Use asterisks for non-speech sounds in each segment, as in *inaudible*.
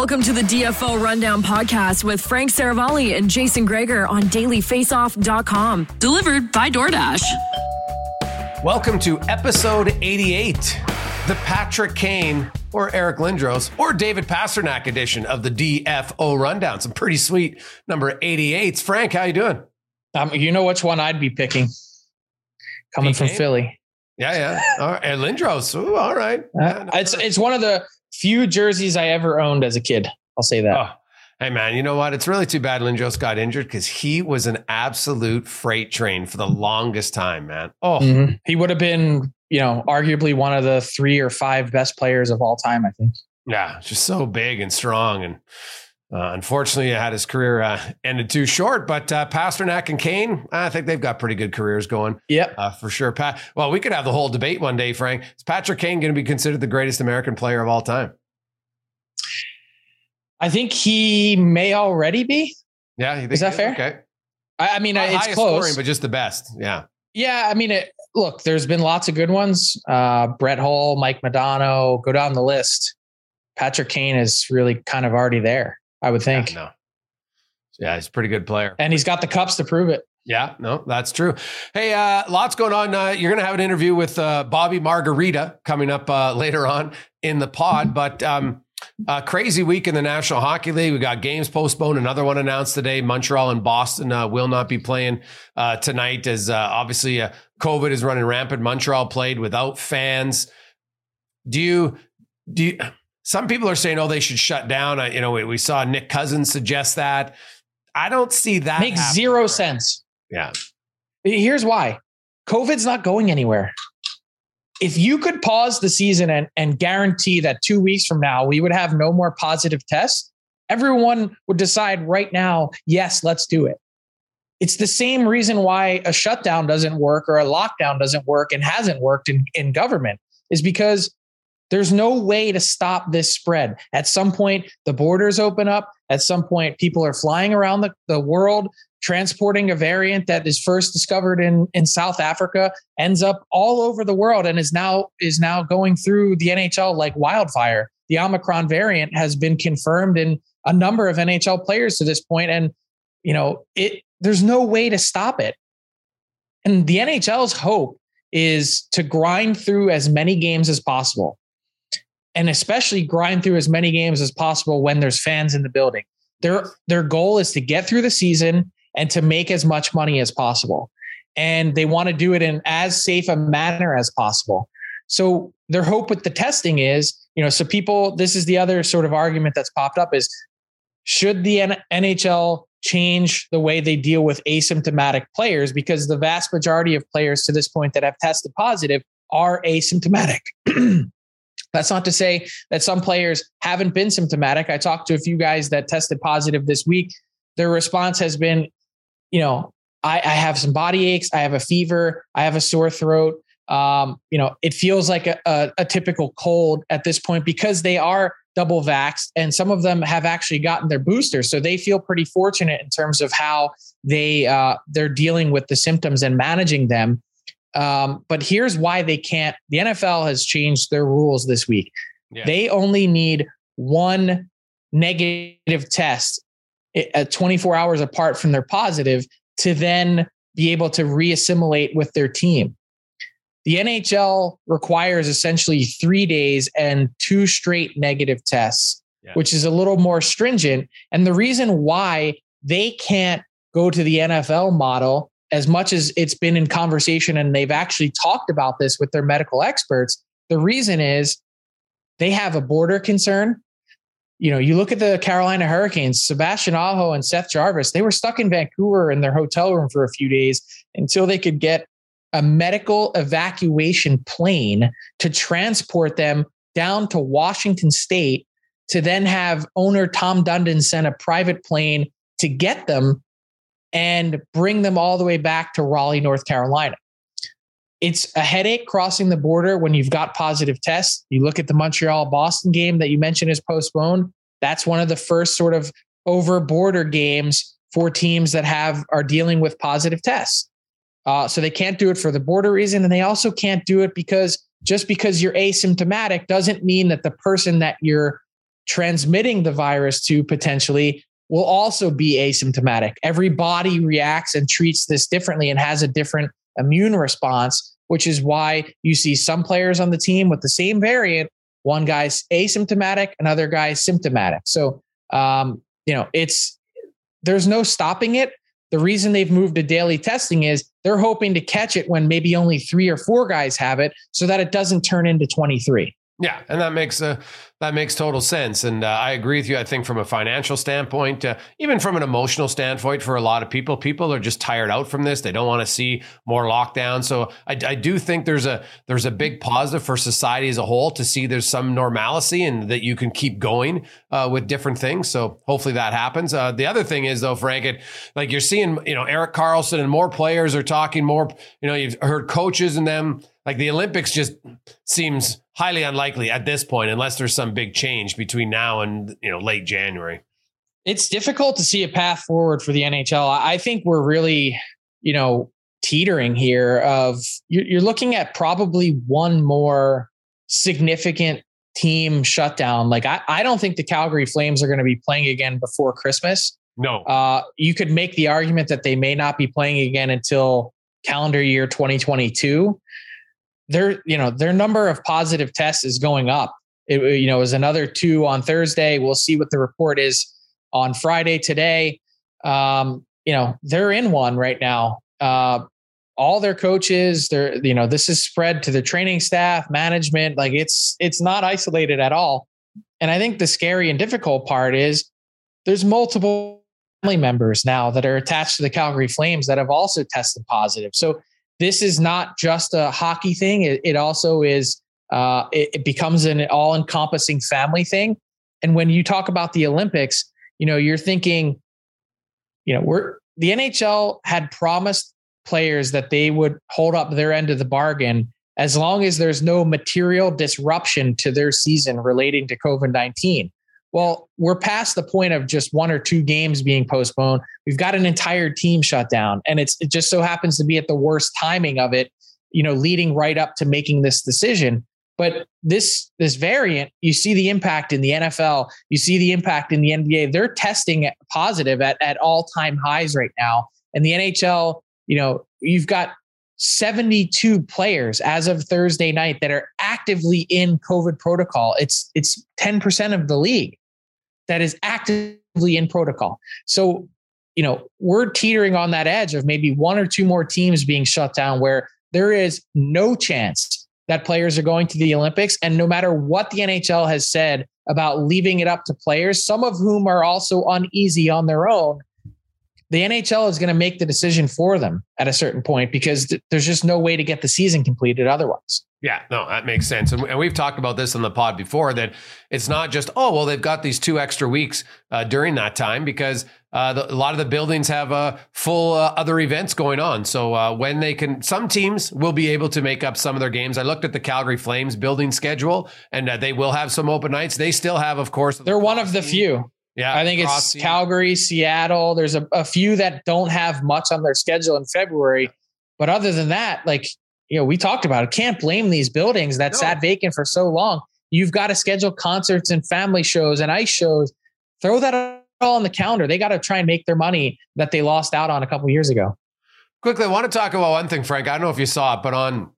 Welcome to the DFO Rundown podcast with Frank Seravalli and Jason Gregor on dailyfaceoff.com. Delivered by DoorDash. Welcome to episode 88, the Patrick Kane or Eric Lindros or David Pastrnak edition of the DFO Rundown. Some pretty sweet number 88s. Frank, how you doing? Um, you know which one I'd be picking coming from Kane? Philly. Yeah, yeah. All right. And Lindros. Ooh, all right. Uh, it's it's one of the few jerseys I ever owned as a kid. I'll say that. Oh, hey, man, you know what? It's really too bad Lindros got injured because he was an absolute freight train for the longest time, man. Oh, Mhm. He would have been, you know, arguably one of the three or five best players of all time. I think. yeah, just so big and strong. And uh, unfortunately, he had his career uh, ended too short. But uh, Pastrnak and Kane, I think they've got pretty good careers going. Yep. Uh, for sure. Pat, well, we could have the whole debate one day, Frank. Is Patrick Kane going to be considered the greatest American player of all time? I think he may already be. Yeah, you think Is that fair? Okay. I, I mean, Not it's close. scoring, but just the best. Yeah. Yeah, I mean, it, look, there's been lots of good ones. Uh, Brett Hull, Mike Modano, go down the list. Patrick Kane is really kind of already there, I would think, Yeah, no. Yeah, he's a pretty good player. and he's got the cups to prove it. Yeah, no, that's true. Hey, uh, lots going on. Uh, you're going to have an interview with uh, Bobby Margarita coming up uh, later on in the pod, but um, crazy week in the National Hockey League. We got games postponed. Another one announced today. Montreal and Boston uh, will not be playing uh, tonight, as uh, obviously uh, COVID is running rampant. Montreal played without fans. Do you do? You, some people are saying, "Oh, they should shut down." Uh, you know, we, we saw Nick Cousins suggest that. I don't see that. Makes zero sense. Yeah. Here's why COVID's not going anywhere. If you could pause the season and, and guarantee that two weeks from now we would have no more positive tests, everyone would decide right now, yes, let's do it. It's the same reason why a shutdown doesn't work or a lockdown doesn't work and hasn't worked in, in government, is because there's no way to stop this spread. At some point, the borders open up. At some point, people are flying around the, the world transporting a variant that is first discovered in, in South Africa, ends up all over the world, and is now is now going through the NHL like wildfire. The Omicron variant has been confirmed in a number of NHL players to this point, and you know it. There's no way to stop it. And the NHL's hope is to grind through as many games as possible, and especially grind through as many games as possible when there's fans in the building. Their their goal is to get through the season and to make as much money as possible. And they want to do it in as safe a manner as possible. So their hope with the testing is, you know, so people, this is the other sort of argument that's popped up is should the NHL change the way they deal with asymptomatic players? Because the vast majority of players to this point that have tested positive are asymptomatic. *clears throat* That's not to say that some players haven't been symptomatic. I talked to a few guys that tested positive this week. Their response has been, you know, I, I have some body aches, I have a fever, I have a sore throat. Um, you know, it feels like a, a, a typical cold at this point because they are double vaxxed and some of them have actually gotten their booster. So they feel pretty fortunate in terms of how they uh, they're dealing with the symptoms and managing them. Um, but here's why they can't. The NFL has changed their rules this week. Yeah. They only need one negative test at 24 hours apart from their positive to then be able to reassimilate with their team. The NHL requires essentially three days and two straight negative tests, yeah. which is a little more stringent. And the reason why they can't go to the NFL model as much as it's been in conversation and they've actually talked about this with their medical experts, the reason is they have a border concern. You know, you look at the Carolina Hurricanes, Sebastian Aho and Seth Jarvis, they were stuck in Vancouver in their hotel room for a few days until they could get a medical evacuation plane to transport them down to Washington State to then have owner Tom Dundon send a private plane to get them and bring them all the way back to Raleigh, North Carolina. It's a headache crossing the border when you've got positive tests. You look at the Montreal Boston game that you mentioned is postponed. That's one of the first sort of over border games for teams that have are dealing with positive tests. Uh, so they can't do it for the border reason, and they also can't do it because just because you're asymptomatic doesn't mean that the person that you're transmitting the virus to potentially will also be asymptomatic. Every body reacts and treats this differently and has a different immune response, which is why you see some players on the team with the same variant. One guy's asymptomatic, another guy's symptomatic. So, um, you know, it's there's no stopping it. The reason they've moved to daily testing is they're hoping to catch it when maybe only three or four guys have it so that it doesn't turn into 23. Yeah, and that makes a that makes total sense, and uh, I agree with you. I think from a financial standpoint, uh, even from an emotional standpoint, for a lot of people, people are just tired out from this. They don't want to see more lockdown. So I, I, do think there's a there's a big positive for society as a whole to see there's some normalcy and that you can keep going uh, with different things. So hopefully that happens. Uh, the other thing is though, Frank, it, like you're seeing, you know, Erik Karlsson and more players are talking more. You know, you've heard coaches and them like the Olympics just seems highly unlikely at this point, unless there's some big change between now and you know late January. It's difficult to see a path forward for the NHL. I think we're really, you know, teetering here. Of you're looking at probably one more significant team shutdown. Like I, I don't think the Calgary Flames are going to be playing again before Christmas. No. Uh, you could make the argument that they may not be playing again until calendar year 2022 their you know their number of positive tests is going up. It you know is another two on Thursday. We'll see what the report is on Friday today. Um, you know they're in one right now. Uh, all their coaches, they're you know this is spread to the training staff, management. Like it's it's not isolated at all. And I think the scary and difficult part is there's multiple family members now that are attached to the Calgary Flames that have also tested positive. So this is not just a hockey thing. It, it also is, uh, it, it becomes an all encompassing family thing. And when you talk about the Olympics, you know, you're thinking, you know, we're the NHL had promised players that they would hold up their end of the bargain as long as there's no material disruption to their season relating to COVID 19. Well, we're past the point of just one or two games being postponed. We've got an entire team shut down, and it's it just so happens to be at the worst timing of it, you know, leading right up to making this decision. But this this variant, you see the impact in the NFL, you see the impact in the NBA. They're testing positive at at all time highs right now, and the NHL, you know, you've got 72 players as of Thursday night that are actively in COVID protocol. It's it's 10% of the league that is actively in protocol. So you know, we're teetering on that edge of maybe one or two more teams being shut down where there is no chance that players are going to the Olympics. And no matter what the NHL has said about leaving it up to players, some of whom are also uneasy on their own, the NHL is going to make the decision for them at a certain point because th- there's just no way to get the season completed otherwise. Yeah, no, that makes sense. And, and we've talked about this on the pod before that it's not just, oh, well, they've got these two extra weeks uh, during that time because uh, the, a lot of the buildings have uh, full uh, other events going on. So uh, when they can, some teams will be able to make up some of their games. I looked at the Calgary Flames building schedule and uh, they will have some open nights. They still have, of course, they're one of the few. Yeah, I think it's Calgary, Seattle. There's a, a few that don't have much on their schedule in February. But other than that, like you know, we talked about it. Can't blame these buildings that no. sat vacant for so long. You've got to schedule concerts and family shows and ice shows. Throw that all on the calendar. They got to try and make their money that they lost out on a couple years ago. Quickly, I want to talk about one thing, Frank. I don't know if you saw it, but on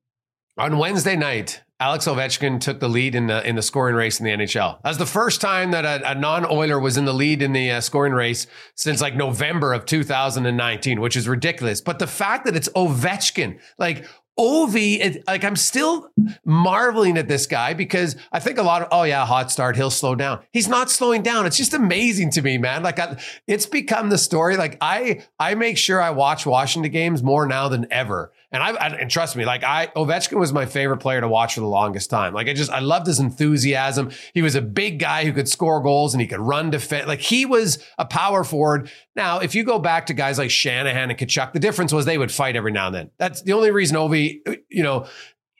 on Wednesday night, Alex Ovechkin took the lead in the in the scoring race in the NHL. That's the first time that a, a non-Oiler was in the lead in the uh, scoring race since like November of 2019, which is ridiculous. But the fact that it's Ovechkin, like Ovi, like I'm still marveling at this guy because I think a lot of, oh yeah, hot start, he'll slow down. He's not slowing down. It's just amazing to me, man. Like I, it's become the story. Like I, I make sure I watch Washington games more now than ever and I, and trust me, like I Ovechkin was my favorite player to watch for the longest time. Like I just I loved his enthusiasm. He was a big guy who could score goals and he could run defense. Like he was a power forward. Now, if you go back to guys like Shanahan and Tkachuk, the difference was they would fight every now and then. That's the only reason Ovi, you know,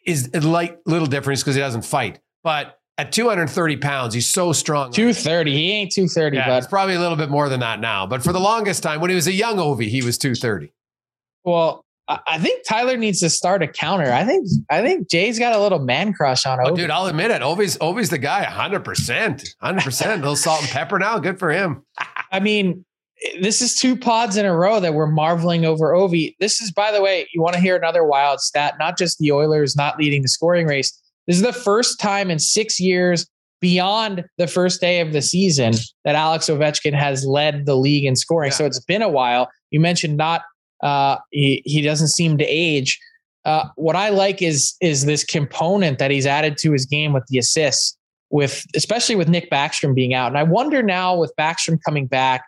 is a light little difference because he doesn't fight. But at 230 pounds, he's so strong. 230. He ain't 230, yeah, It's probably a little bit more than that now. But for the longest time, when he was a young Ovi, he was 230. Well, I think Tyler needs to start a counter. I think I think Jay's got a little man crush on. Oh, dude, I'll admit it. Ovi's Ovi's the guy, hundred percent, hundred percent. Little salt and pepper now. Good for him. I mean, this is two pods in a row that we're marveling over Ovi. This is, by the way, you want to hear another wild stat? Not just the Oilers not leading the scoring race. This is the first time in six years beyond the first day of the season that Alex Ovechkin has led the league in scoring. Yeah. So it's been a while. You mentioned not uh, he he doesn't seem to age. Uh, what I like is is this component that he's added to his game with the assists, with especially with Nick Backstrom being out. And I wonder now with Backstrom coming back,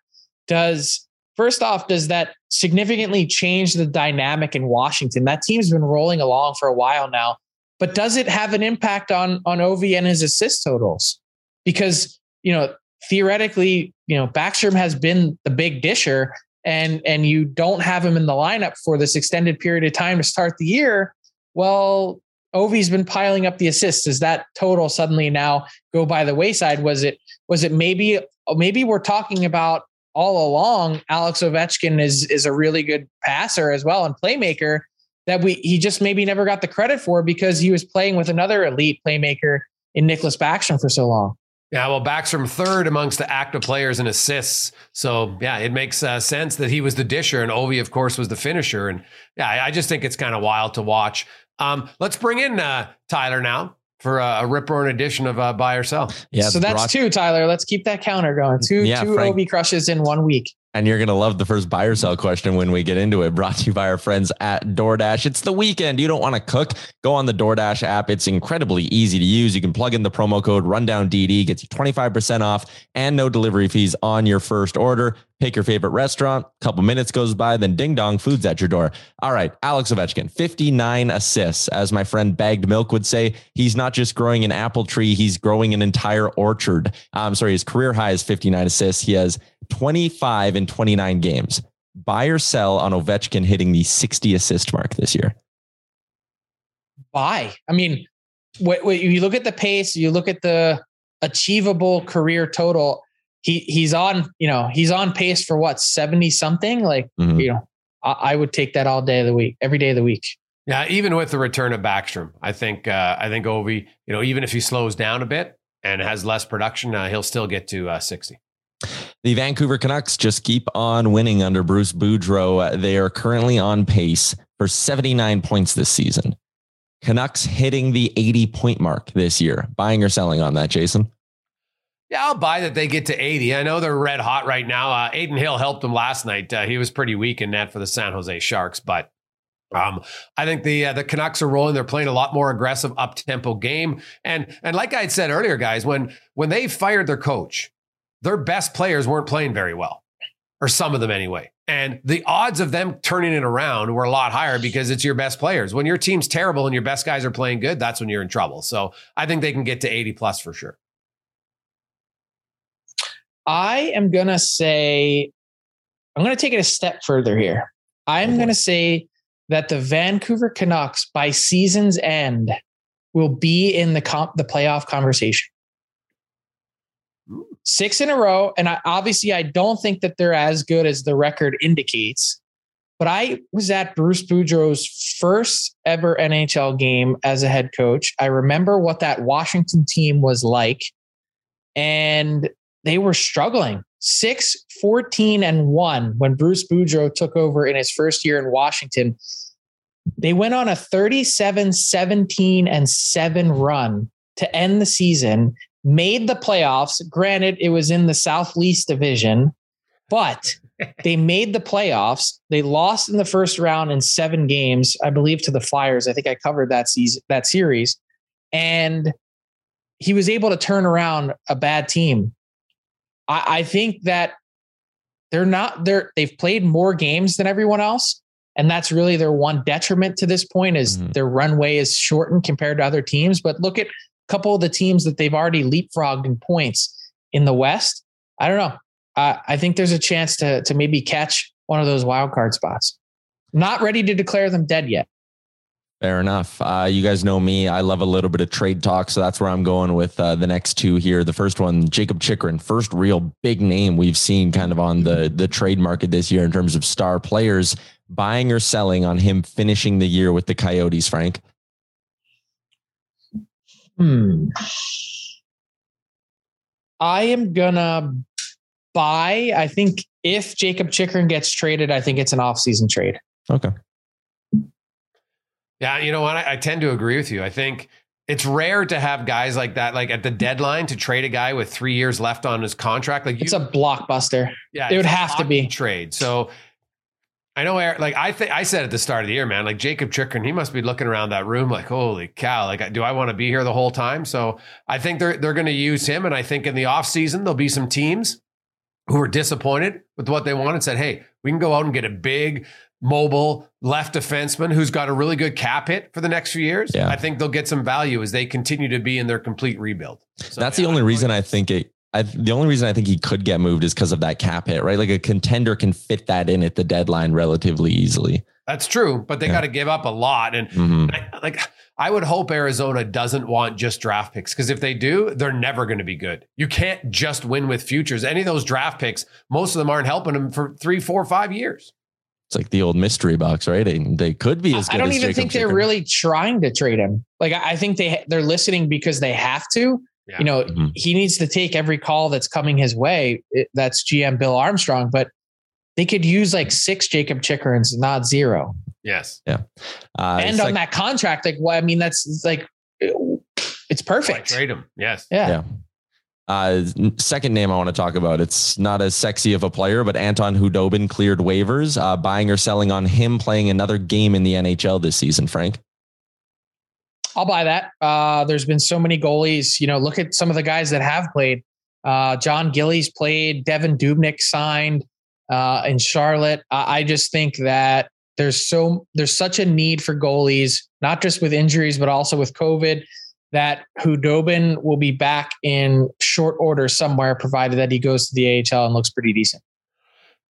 does first off does that significantly change the dynamic in Washington? That team's been rolling along for a while now, but does it have an impact on on Ovi and his assist totals? Because you know theoretically, you know Backstrom has been the big disher, and and you don't have him in the lineup for this extended period of time to start the year, well, Ovi's been piling up the assists. Does that total suddenly now go by the wayside? Was it was it maybe maybe we're talking about all along Alex Ovechkin is is a really good passer as well and playmaker that we he just maybe never got the credit for because he was playing with another elite playmaker in Nicklas Backstrom for so long. Yeah, well, Backstrom third amongst the active players in assists. So yeah, it makes uh, sense that he was the disher and Ovi, of course, was the finisher. And yeah, I just think it's kind of wild to watch. Um, let's bring in uh, Tyler now for a, a rip roaring edition of uh, Buy or Sell. Yeah, so that's two, Tyler. Let's keep that counter going. Two, yeah, two Frank, Ovi crushes in one week. And you're going to love the first buy or sell question when we get into it. Brought to you by our friends at DoorDash. It's the weekend. You don't want to cook. Go on the DoorDash app. It's incredibly easy to use. You can plug in the promo code RundownDD, gets you 25% off and no delivery fees on your first order. Pick your favorite restaurant. A couple minutes goes by, then ding dong, food's at your door. All right, Alex Ovechkin, 59 assists. As my friend Bagged Milk would say, he's not just growing an apple tree, he's growing an entire orchard. I'm sorry, his career high is 59 assists. He has 25 in 29 games. Buy or sell on Ovechkin hitting the 60 assist mark this year? Buy. I mean, what, what, you look at the pace, you look at the achievable career total. He he's on, you know, he's on pace for what 70 something. Like, mm-hmm. you know, I, I, would take that all day of the week, every day of the week. Yeah, even with the return of Backstrom, I think uh, I think Ovi, you know, even if he slows down a bit and has less production, uh, he'll still get to uh, 60. The Vancouver Canucks just keep on winning under Bruce Boudreau. They are currently on pace for 79 points this season. Canucks hitting the 80 point mark this year. Buying or selling on that, Jason? Yeah, I'll buy that they get to 80. I know they're red hot right now. Uh, Adin Hill helped them last night. Uh, he was pretty weak in net for the San Jose Sharks, but um, I think the uh, the Canucks are rolling. They're playing a lot more aggressive, up tempo game, and and like I had said earlier, guys, when when they fired their coach, their best players weren't playing very well, or some of them anyway. And the odds of them turning it around were a lot higher because it's your best players. When your team's terrible and your best guys are playing good, that's when you're in trouble. So I think they can get to 80 plus for sure. I am going to say, I'm going to take it a step further here. I'm going to say that the Vancouver Canucks by season's end will be in the comp, the playoff conversation. Six in a row, and I, obviously I don't think that they're as good as the record indicates. But I was at Bruce Boudreau's first ever NHL game as a head coach. I remember what that Washington team was like, and they were struggling. 6 14 and 1 when Bruce Boudreau took over in his first year in Washington. They went on a 37 17 and 7 run to end the season, made the playoffs. Granted, it was in the Southeast division, but *laughs* they made the playoffs. They lost in the first round in seven games, I believe, to the Flyers. I think I covered that season, that series. And he was able to turn around a bad team I, I think that they're not they're they've played more games than everyone else. And that's really their one detriment to this point is mm-hmm. their runway is shortened compared to other teams. But look at a couple of the teams that they've already leapfrogged in points in the West. I don't know. I think there's a chance to to maybe catch one of those wild card spots. Not ready to declare them dead yet. Fair enough. Uh, you guys know me. I love a little bit of trade talk. So that's where I'm going with uh, the next two here. The first one, Jakob Chychrun, first real big name we've seen kind of on the, the trade market this year in terms of star players. Buying or selling on him finishing the year with the Coyotes, Frank? Hmm. I am going to buy. I think if Jakob Chychrun gets traded, I think it's an off-season trade. Okay. Yeah, you know what? I, I tend to agree with you. I think it's rare to have guys like that, like at the deadline, to trade a guy with three years left on his contract. Like you, it's a blockbuster. Yeah, it would have to be a trade. So I know, like I think I said at the start of the year, man, like Jakob Chychrun, he must be looking around that room like, holy cow! Like, do I want to be here the whole time? So I think they're they're going to use him, and I think in the off season there'll be some teams who were disappointed with what they wanted. Said, hey, we can go out and get a big mobile left defenseman who's got a really good cap hit for the next few years. Yeah. I think they'll get some value as they continue to be in their complete rebuild. So, That's yeah, the only reason I think it. I, the only reason I think he could get moved is because of that cap hit, right? Like a contender can fit that in at the deadline relatively easily. That's true, but they yeah. got to give up a lot. And mm-hmm. I, like, I would hope Arizona doesn't want just draft picks because if they do, they're never going to be good. You can't just win with futures. Any of those draft picks, most of them aren't helping them for three, four, five years. It's like the old mystery box, right? They, they could be as good. As I don't even Jacob think they're really trying to trade him. Like I think they they're listening because they have to. Yeah. You know, mm-hmm. he needs to take every call that's coming his way. It, that's GM Bill Armstrong, but they could use like six Jakob Chychrun's, not zero. Yes. Yeah. Uh, and on like, that contract, like, well, I mean, that's like, it's perfect. trade him. Yes. Yeah. yeah. Uh, second name I want to talk about. It's not as sexy of a player, but Anton Hudobin cleared waivers. Uh, buying or selling on him playing another game in the NHL this season, Frank? I'll buy that. Uh, there's been so many goalies. You know, look at some of the guys that have played. Uh, Jon Gillies played. Devan Dubnyk signed uh, in Charlotte. I, I just think that there's so there's such a need for goalies, not just with injuries, but also with COVID that Khudobin will be back in short order somewhere, provided that he goes to the AHL and looks pretty decent.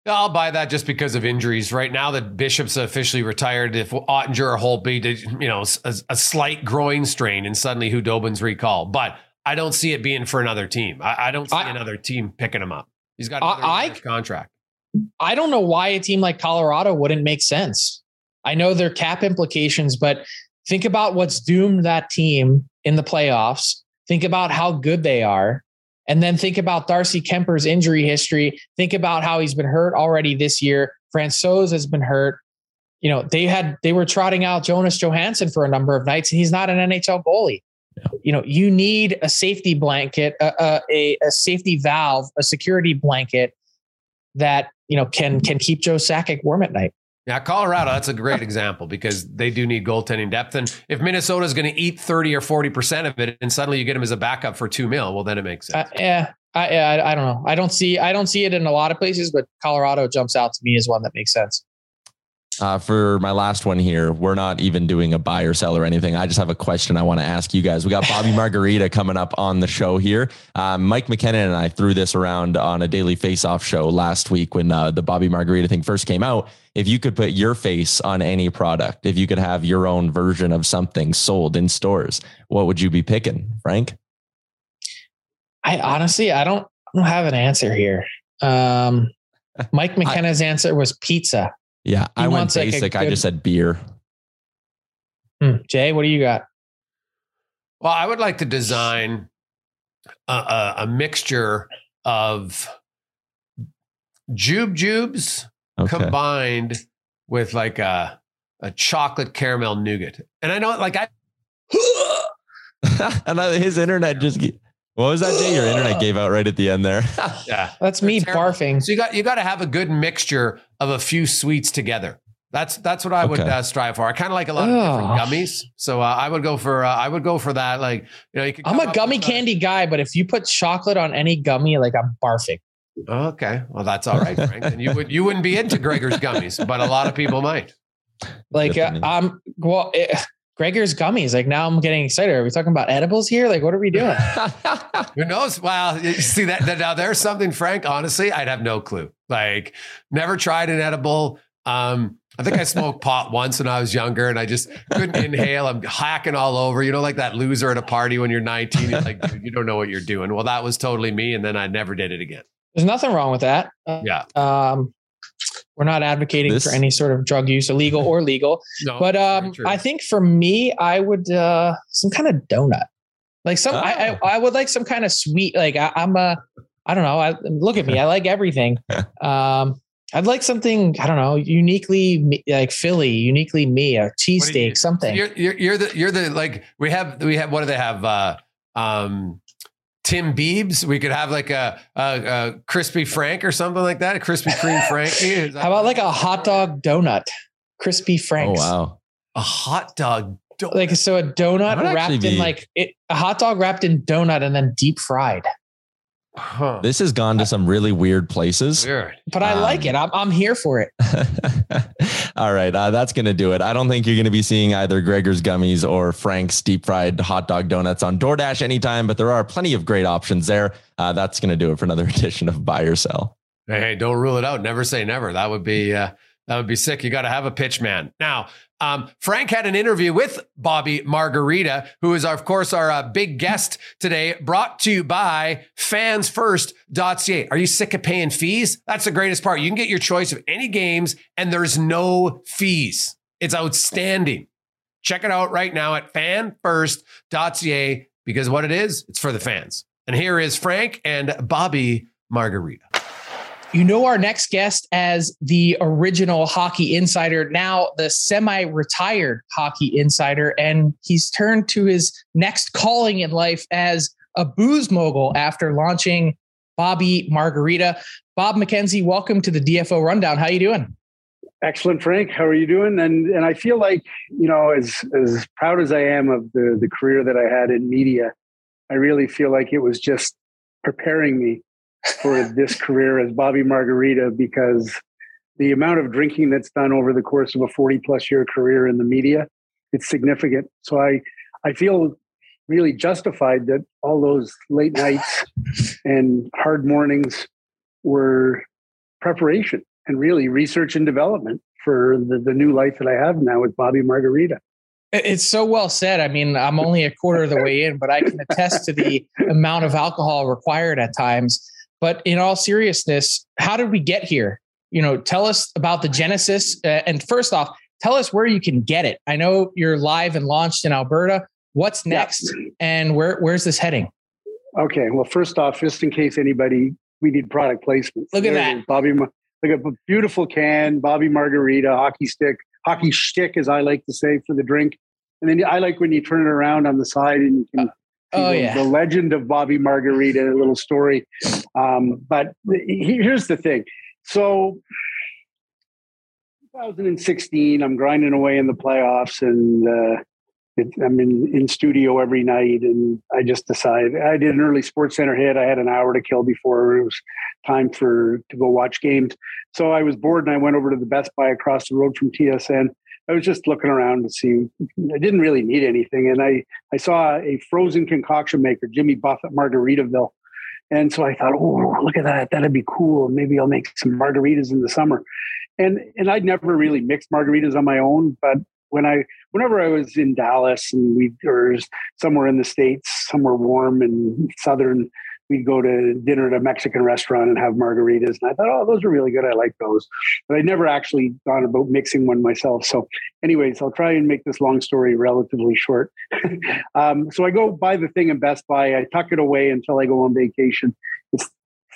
I'll buy that just because of injuries. Right now the Bishop's officially retired, if Oettinger or Holtby did, you know, a, a, slight groin strain and suddenly Khudobin's recall. But I don't see it being for another team. I, I don't see I, another team picking him up. He's got another I, contract. I don't know why a team like Colorado wouldn't make sense. I know their cap implications, but think about what's doomed that team in the playoffs. Think about how good they are. And then think about Darcy Kuemper's injury history. Think about how he's been hurt already this year. Francouz has been hurt. You know, they had they were trotting out Jonas Johansson for a number of nights, and he's not an NHL goalie. You know, you need a safety blanket, a, a, a safety valve, a security blanket that you know can can keep Joe Sakic warm at night. Yeah, Colorado, that's a great example because they do need goaltending depth. And if Minnesota is going to eat 30 or 40% of it and suddenly you get him as a backup for two mil, well, then it makes sense. Uh, yeah. I, I, I don't know. I don't see I don't see it in a lot of places, but Colorado jumps out to me as one that makes sense. Uh, for my last one here, we're not even doing a buy or sell or anything. I just have a question I want to ask you guys. We got Bobby *laughs* Margarita coming up on the show here. Uh, Mike McKenna and I threw this around on a daily face-off show last week when uh, the Bobby Margarita thing first came out. If you could put your face on any product, if you could have your own version of something sold in stores, what would you be picking, Frank? I honestly, I don't, I don't have an answer here. Um, *laughs* Mike McKenna's I, answer was pizza. Yeah, he I went basic. Like good... I just said beer. Hmm. Jay, what do you got? Well, I would like to design a, a, a mixture of jube jubes okay. combined with like a a chocolate caramel nougat. And I know, like I, *laughs* and his internet just what was that, Jay? Your internet gave out right at the end there. *laughs* yeah, that's me barfing. So you got you got to have a good mixture of a few sweets together. That's that's what I would uh, strive for. I kind of like a lot of different gummies, so uh, I would go for uh, I would go for that. Like you know, you I'm a gummy candy guy, but if you put chocolate on any gummy, like I'm barfing. Okay, well that's all right, Frank. and you would you wouldn't be into Gregor's gummies, but a lot of people might. Like uh, I'm well. It, Gregor's gummies. Like now I'm getting excited. Are we talking about edibles here? Like what are we doing? *laughs* Who knows? Well, you see that, that now there's something, Frank. Honestly, I'd have no clue. Like never tried an edible. Um, I think I *laughs* smoked pot once when I was younger and I just couldn't inhale. I'm hacking all over, you know, like that loser at a party when you're 19. You're like, dude, you don't know what you're doing. Well, that was totally me. And then I never did it again. There's nothing wrong with that. Yeah. Um, we're not advocating this? for any sort of drug use, illegal or legal. *laughs* No, but um, I think for me, I would uh, some kind of donut, like some. Oh. I, I, I would like some kind of sweet. Like I, am a, I don't know. I look at me. I *laughs* like everything. *laughs* Um, I'd like something I don't know, uniquely like Philly, uniquely me, a cheesesteak, something. You're, you're, you're the you're the like we have we have what do they have? Uh, um, Timbiebs. We could have like a, a, a crispy Frank or something like that. A Krispy Kreme Frankie. How about like a hot dog donut? Crispy Franks. Oh wow. A hot dog donut. Like so a donut wrapped in like it, a hot dog wrapped in donut and then deep fried. Huh. This has gone to some really weird places. Weird. But I um, like it. I'm, I'm here for it. *laughs* All right. Uh, that's going to do it. I don't think you're going to be seeing either Gregor's gummies or Frank's deep fried hot dog donuts on DoorDash anytime, but there are plenty of great options there. Uh, that's going to do it for another *laughs* edition of Buy or Sell. Hey, don't rule it out. Never say never. That would be, uh, that would be sick. You got to have a pitch man. Now, um, Frank had an interview with Bobby Margarita, who is, of course, our uh, big guest today, brought to you by fansfirst.ca. Are you sick of paying fees? That's the greatest part. You can get your choice of any games, and there's no fees. It's outstanding. Check it out right now at fansfirst.ca because what it is, it's for the fans. And here is Frank and Bobby Margarita. You know our next guest as the original hockey insider, now the semi retired hockey insider, and he's turned to his next calling in life as a booze mogul after launching Bobby Margarita. Bob McKenzie, welcome to the DFO Rundown. How are you doing? Excellent, Frank. How are you doing? And and I feel like you know, as as proud as I am of the the career that I had in media, I really feel like it was just preparing me for this career as Bobby Margarita because the amount of drinking that's done over the course of a 40 plus year career in the media, it's significant. So I, I feel really justified that all those late nights and hard mornings were preparation and really research and development for the, the new life that I have now with Bobby Margarita. It's so well said. I mean, I'm only a quarter of the way in, but I can attest to the amount of alcohol required at times. But in all seriousness, how did we get here? You know, tell us about the genesis. Uh, and first off, tell us where you can get it. I know you're live and launched in Alberta. What's next, yeah. and where where's this heading? Okay. Well, first off, just in case anybody, we need product placement. Look at that, Bobby. Look at a beautiful can, Bobby Margarita, hockey stick, hockey stick, as I like to say for the drink. And then I like when you turn it around on the side and you can. Oh, yeah. the legend of Bobby Margarita, a little story. Um, but he- here's the thing. So 2016, I'm grinding away in the playoffs and uh, it, I'm in, in studio every night. And I just decided I did an early sports center hit. I had an hour to kill before it was time for to go watch games. So I was bored and I went over to the Best Buy across the road from TSN. I was just looking around to see. I didn't really need anything, and I I saw a frozen concoction maker, Jimmy Buffett Margaritaville, and so I thought, oh, look at that, that'd be cool. Maybe I'll make some margaritas in the summer, and and I'd never really mixed margaritas on my own, but when I whenever I was in Dallas and we or somewhere in the states, somewhere warm and southern, we'd go to dinner at a Mexican restaurant and have margaritas. And I thought, oh, those are really good. I like those. But I'd never actually thought about mixing one myself. So, anyways, I'll try and make this long story relatively short. *laughs* um, so I go buy the thing in Best Buy. I tuck it away until I go on vacation. It's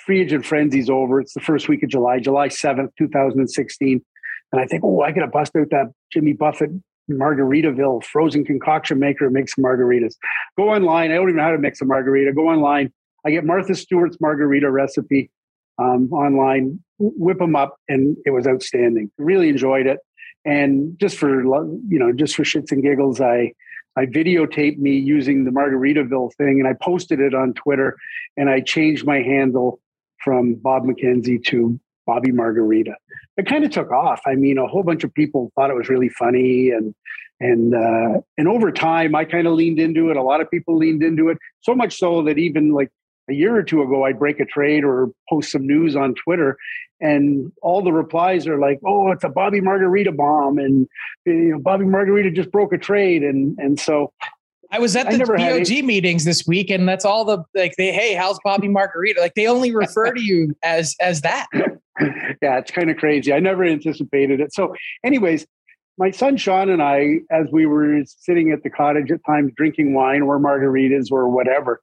free agent frenzy's over. It's the first week of July, July 7th, 2016. And I think, oh, I got to bust out that Jimmy Buffett Margaritaville frozen concoction maker and make some margaritas. Go online. I don't even know how to mix a margarita. Go online. I get Martha Stewart's margarita recipe um, online, whip them up, and it was outstanding. Really enjoyed it. And just for you know, just for shits and giggles, I I videotaped me using the Margaritaville thing, and I posted it on Twitter. And I changed my handle from Bob McKenzie to Bobby Margarita. It kind of took off. I mean, a whole bunch of people thought it was really funny, and and uh, and over time, I kind of leaned into it. A lot of people leaned into it, so much so that even like a year or two ago, I'd break a trade or post some news on Twitter, and all the replies are like, "Oh, it's a Bobby Margarita bomb," and you know, Bobby Margarita just broke a trade, and and so I was at the BOG meetings this week, and that's all the like. They hey, how's Bobby Margarita? Like they only refer to you as as that. *laughs* yeah, it's kind of crazy. I never anticipated it. So, anyways, my son Sean and I, as we were sitting at the cottage at times drinking wine or margaritas or whatever,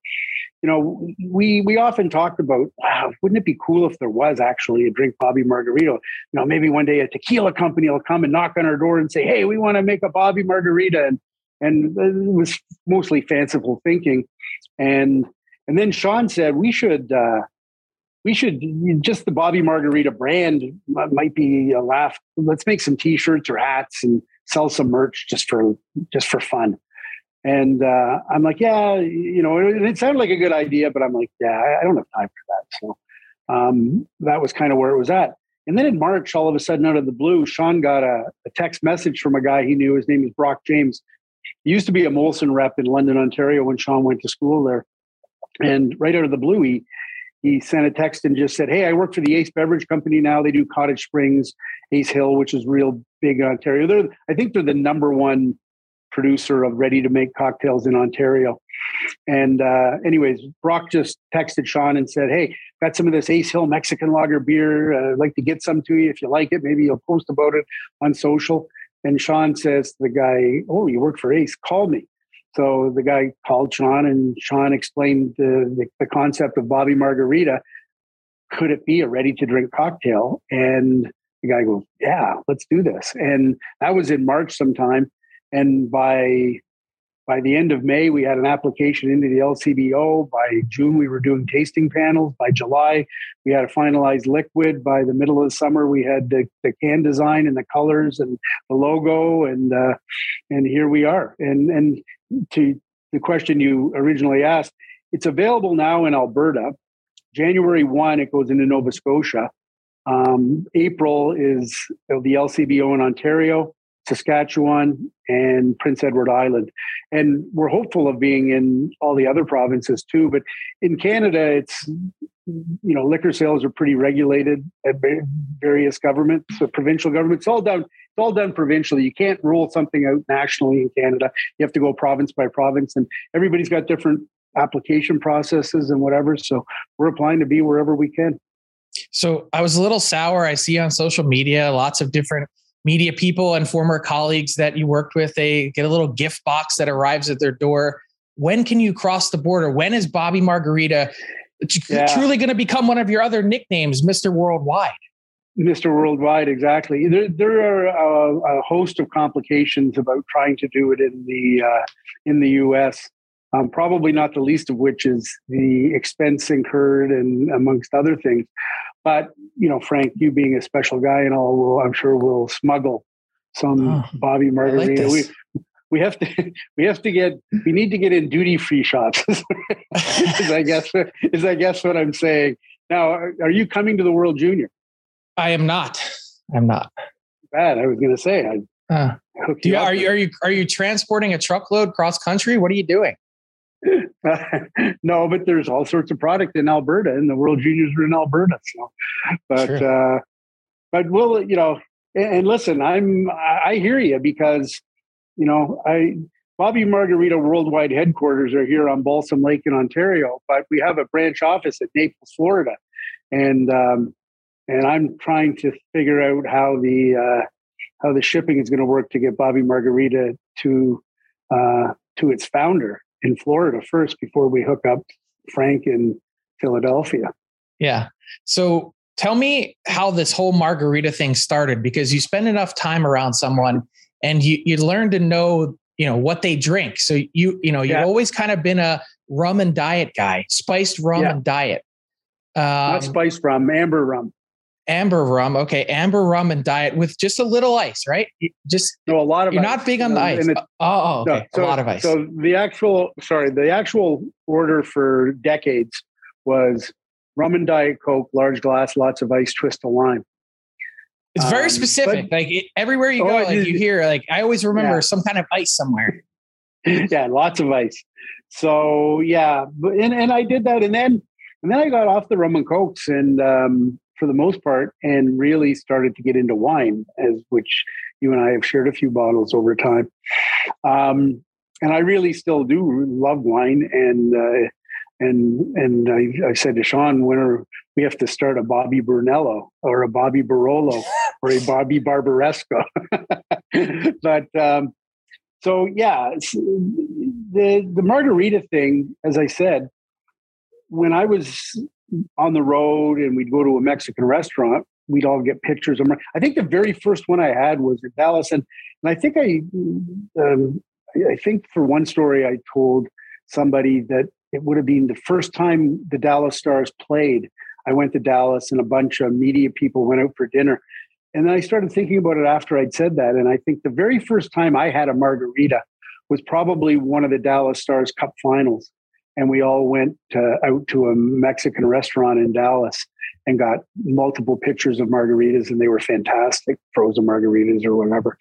you know, we we often talked about, wow, wouldn't it be cool if there was actually a drink Bobby Margarita? You know, maybe one day a tequila company will come and knock on our door and say, hey, we want to make a Bobby Margarita, and and it was mostly fanciful thinking, and and then Sean said we should. Uh, we should just the Bobby Margarita brand might be a laugh. Let's make some T-shirts or hats and sell some merch just for just for fun. And uh, I'm like, yeah, you know, it, it sounded like a good idea, but I'm like, yeah, I, don't have time for that. So um, that was kind of where it was at. And then in March, all of a sudden, out of the blue, Sean got a, a text message from a guy he knew. His name is Brock James. He used to be a Molson rep in London, Ontario, when Sean went to school there. And right out of the blue, he he sent a text and just said, "Hey, I work for the Ace Beverage Company now. They do Cottage Springs, Ace Hill, which is real big in Ontario. They're, I think, they're the number one producer of ready-to-make cocktails in Ontario." And uh, anyways, Brock just texted Sean and said, "Hey, got some of this Ace Hill Mexican lager beer. Uh, I'd like to get some to you if you like it. Maybe you'll post about it on social." And Sean says to the guy, "Oh, you work for Ace? Call me." So the guy called Sean, and Sean explained the, the, the concept of Bobby Margarita. Could it be a ready to drink cocktail? And the guy goes, "Yeah, let's do this." And that was in March sometime. And by by the end of May, we had an application into the LCBO. By June, we were doing tasting panels. By July, we had a finalized liquid. By the middle of the summer, we had the, the can design and the colors and the logo, and uh, and here we are. And and to the question you originally asked, it's available now in Alberta. January one, it goes into Nova Scotia. Um, April is the LCBO in Ontario. Saskatchewan, and Prince Edward Island. And we're hopeful of being in all the other provinces too. But in Canada, it's, you know, liquor sales are pretty regulated at various governments, so provincial governments. All done. It's all done provincially. You can't roll something out nationally in Canada. You have to go province by province, and everybody's got different application processes and whatever. So we're applying to be wherever we can. So I was a little sour. I see on social media lots of different media people and former colleagues that you worked with. They get a little gift box that arrives at their door. When can you cross the border? When is Bobby Margarita yeah. truly going to become one of your other nicknames, Mr. Worldwide? Mr. Worldwide, exactly. There, there are a, a, host of complications about trying to do it in the uh, in the U.S. Um, probably not the least of which is the expense incurred, and amongst other things. But you know, Frank, you being a special guy and all, will, I'm sure we'll smuggle some oh, Bobby Margarita. Like we we have to *laughs* we have to get we need to get in duty free shops. *laughs* is I guess is I guess what I'm saying. Now, are you coming to the World Junior? I am not. I'm not. Bad. I was going to say. I, uh, you, are you are you are you transporting a truckload cross country? What are you doing? *laughs* *laughs* no, but there's all sorts of product in Alberta, and the World Juniors are in Alberta. So, but sure. uh, but we'll you know, and, and listen, I'm I hear you because you know I Bobby Margarita Worldwide headquarters are here on Balsam Lake in Ontario, but we have a branch office at Naples, Florida, and um, and I'm trying to figure out how the uh, how the shipping is going to work to get Bobby Margarita to uh, to its founder in Florida first before we hook up Frank in Philadelphia. Yeah. So tell me how this whole margarita thing started because you spend enough time around someone and you you learn to know you know what they drink. So you you know you've yeah. always kind of been a rum and diet guy, spiced rum yeah. and diet. Um, Not spiced rum, amber rum. Amber rum, okay, amber rum and diet with just a little ice, right? Just no, a lot of. You're ice. not big on the ice. oh, oh, okay, no, so, a lot of ice. So the actual, sorry, the actual order for decades was rum and diet coke, large glass, lots of ice, twist of lime. It's very um, specific. But, like it, everywhere you oh, go, oh, like you hear, like I always remember yeah. some kind of ice somewhere. *laughs* yeah, lots of ice. So yeah, but and, and I did that, and then and then I got off the rum and cokes, and um, for the most part, and really started to get into wine, as which you and I have shared a few bottles over time. Um, and I really still do love wine, and uh, and and I, I, said to Sean, when are we have to start a Bobby Brunello or a Bobby Barolo *laughs* or a Bobby Barbaresco? *laughs* but um, so yeah, the the margarita thing, as I said, when I was on the road and we'd go to a Mexican restaurant, we'd all get pictures of. I think the very first one I had was in Dallas, and and I think I, um, I think for one story I told somebody that it would have been the first time the Dallas Stars played. I went to Dallas and a bunch of media people went out for dinner. And then I started thinking about it after I'd said that. And I think the very first time I had a margarita was probably one of the Dallas Stars Cup finals and we all went to, out to a Mexican restaurant in Dallas and got multiple pictures of margaritas, and they were fantastic, frozen margaritas or whatever.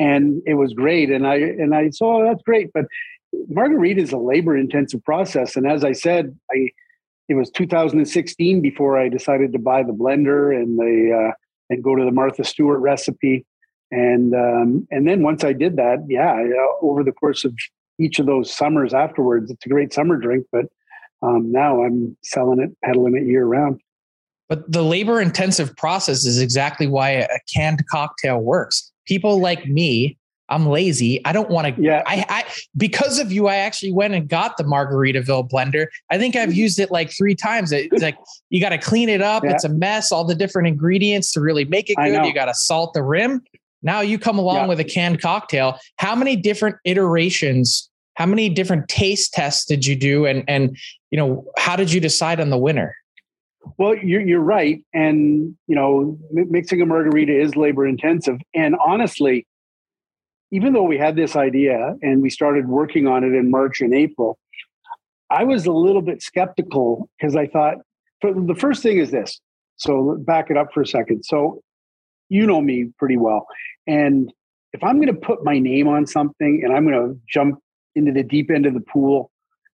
And it was great. And I and I saw oh, that's great, but margarita is a labor intensive process. And as I said, I it was 2016 before I decided to buy the blender and the uh, and go to the Martha Stewart recipe. And um, and then once I did that, yeah, over the course of each of those summers afterwards. It's a great summer drink, but um, now I'm selling it, peddling it year round. But the labor intensive process is exactly why a canned cocktail works. People like me, I'm lazy. I don't want to. Yeah. I, I because of you, I actually went and got the Margaritaville blender. I think I've used it like three times. It's like you got to clean it up. *laughs* Yeah. It's a mess. All the different ingredients to really make it good. You got to salt the rim. Now you come along yeah. with a canned cocktail. How many different iterations, how many different taste tests did you do? And and you know, how did you decide on the winner? Well, you're, you're right. And, you know, mixing a margarita is labor intensive. And honestly, even though we had this idea and we started working on it in March and April, I was a little bit skeptical because I thought the first thing is this. So back it up for a second. So you know me pretty well. And if I'm going to put my name on something and I'm going to jump into the deep end of the pool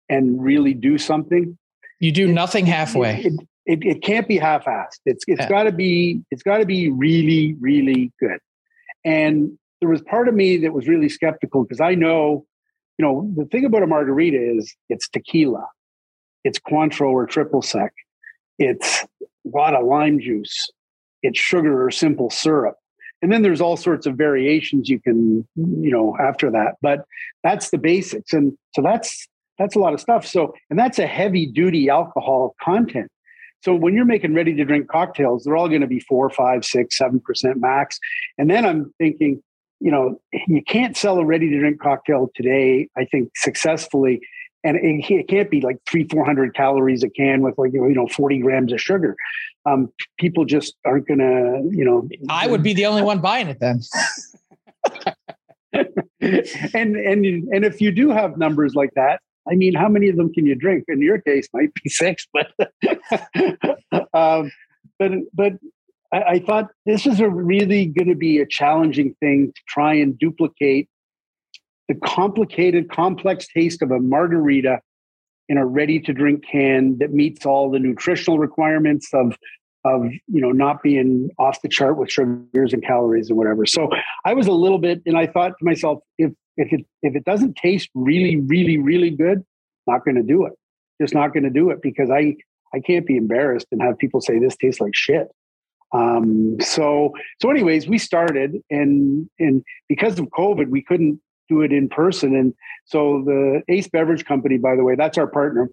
and really do something, you do it, nothing halfway. It, it, it, can't be half-assed. It's it's yeah. got to be it's got to be really really good. And there was part of me that was really skeptical because I know, you know, the thing about a margarita is it's tequila, it's Cointreau or triple sec, it's a lot of lime juice, it's sugar or simple syrup and then there's all sorts of variations you can you know after that but that's the basics and so that's that's a lot of stuff so and that's a heavy duty alcohol content So when you're making ready to drink cocktails, they're all going to be four, five, six, seven percent max. And then I'm thinking, you know, you can't sell a ready to drink cocktail today, I think, successfully. And it can't be like three, 400 calories a can with like, you know, 40 grams of sugar. Um, people just aren't going to, you know. I would be the only one buying it then. *laughs* and and and if you do have numbers like that, I mean, how many of them can you drink? In your case, might be six, but *laughs* um, but but I, I thought this is a really going to be a challenging thing to try and duplicate the complicated, complex taste of a margarita in a ready to drink can that meets all the nutritional requirements of of you know not being off the chart with sugars and calories and whatever. So I was a little bit, and I thought to myself, if if it if it doesn't taste really, really, really good, not going to do it. Just not going to do it because I I can't be embarrassed and have people say this tastes like shit. Um, so so anyways, we started and and because of COVID, we couldn't do it in person. And so the Ace Beverage Company, by the way, that's our partner.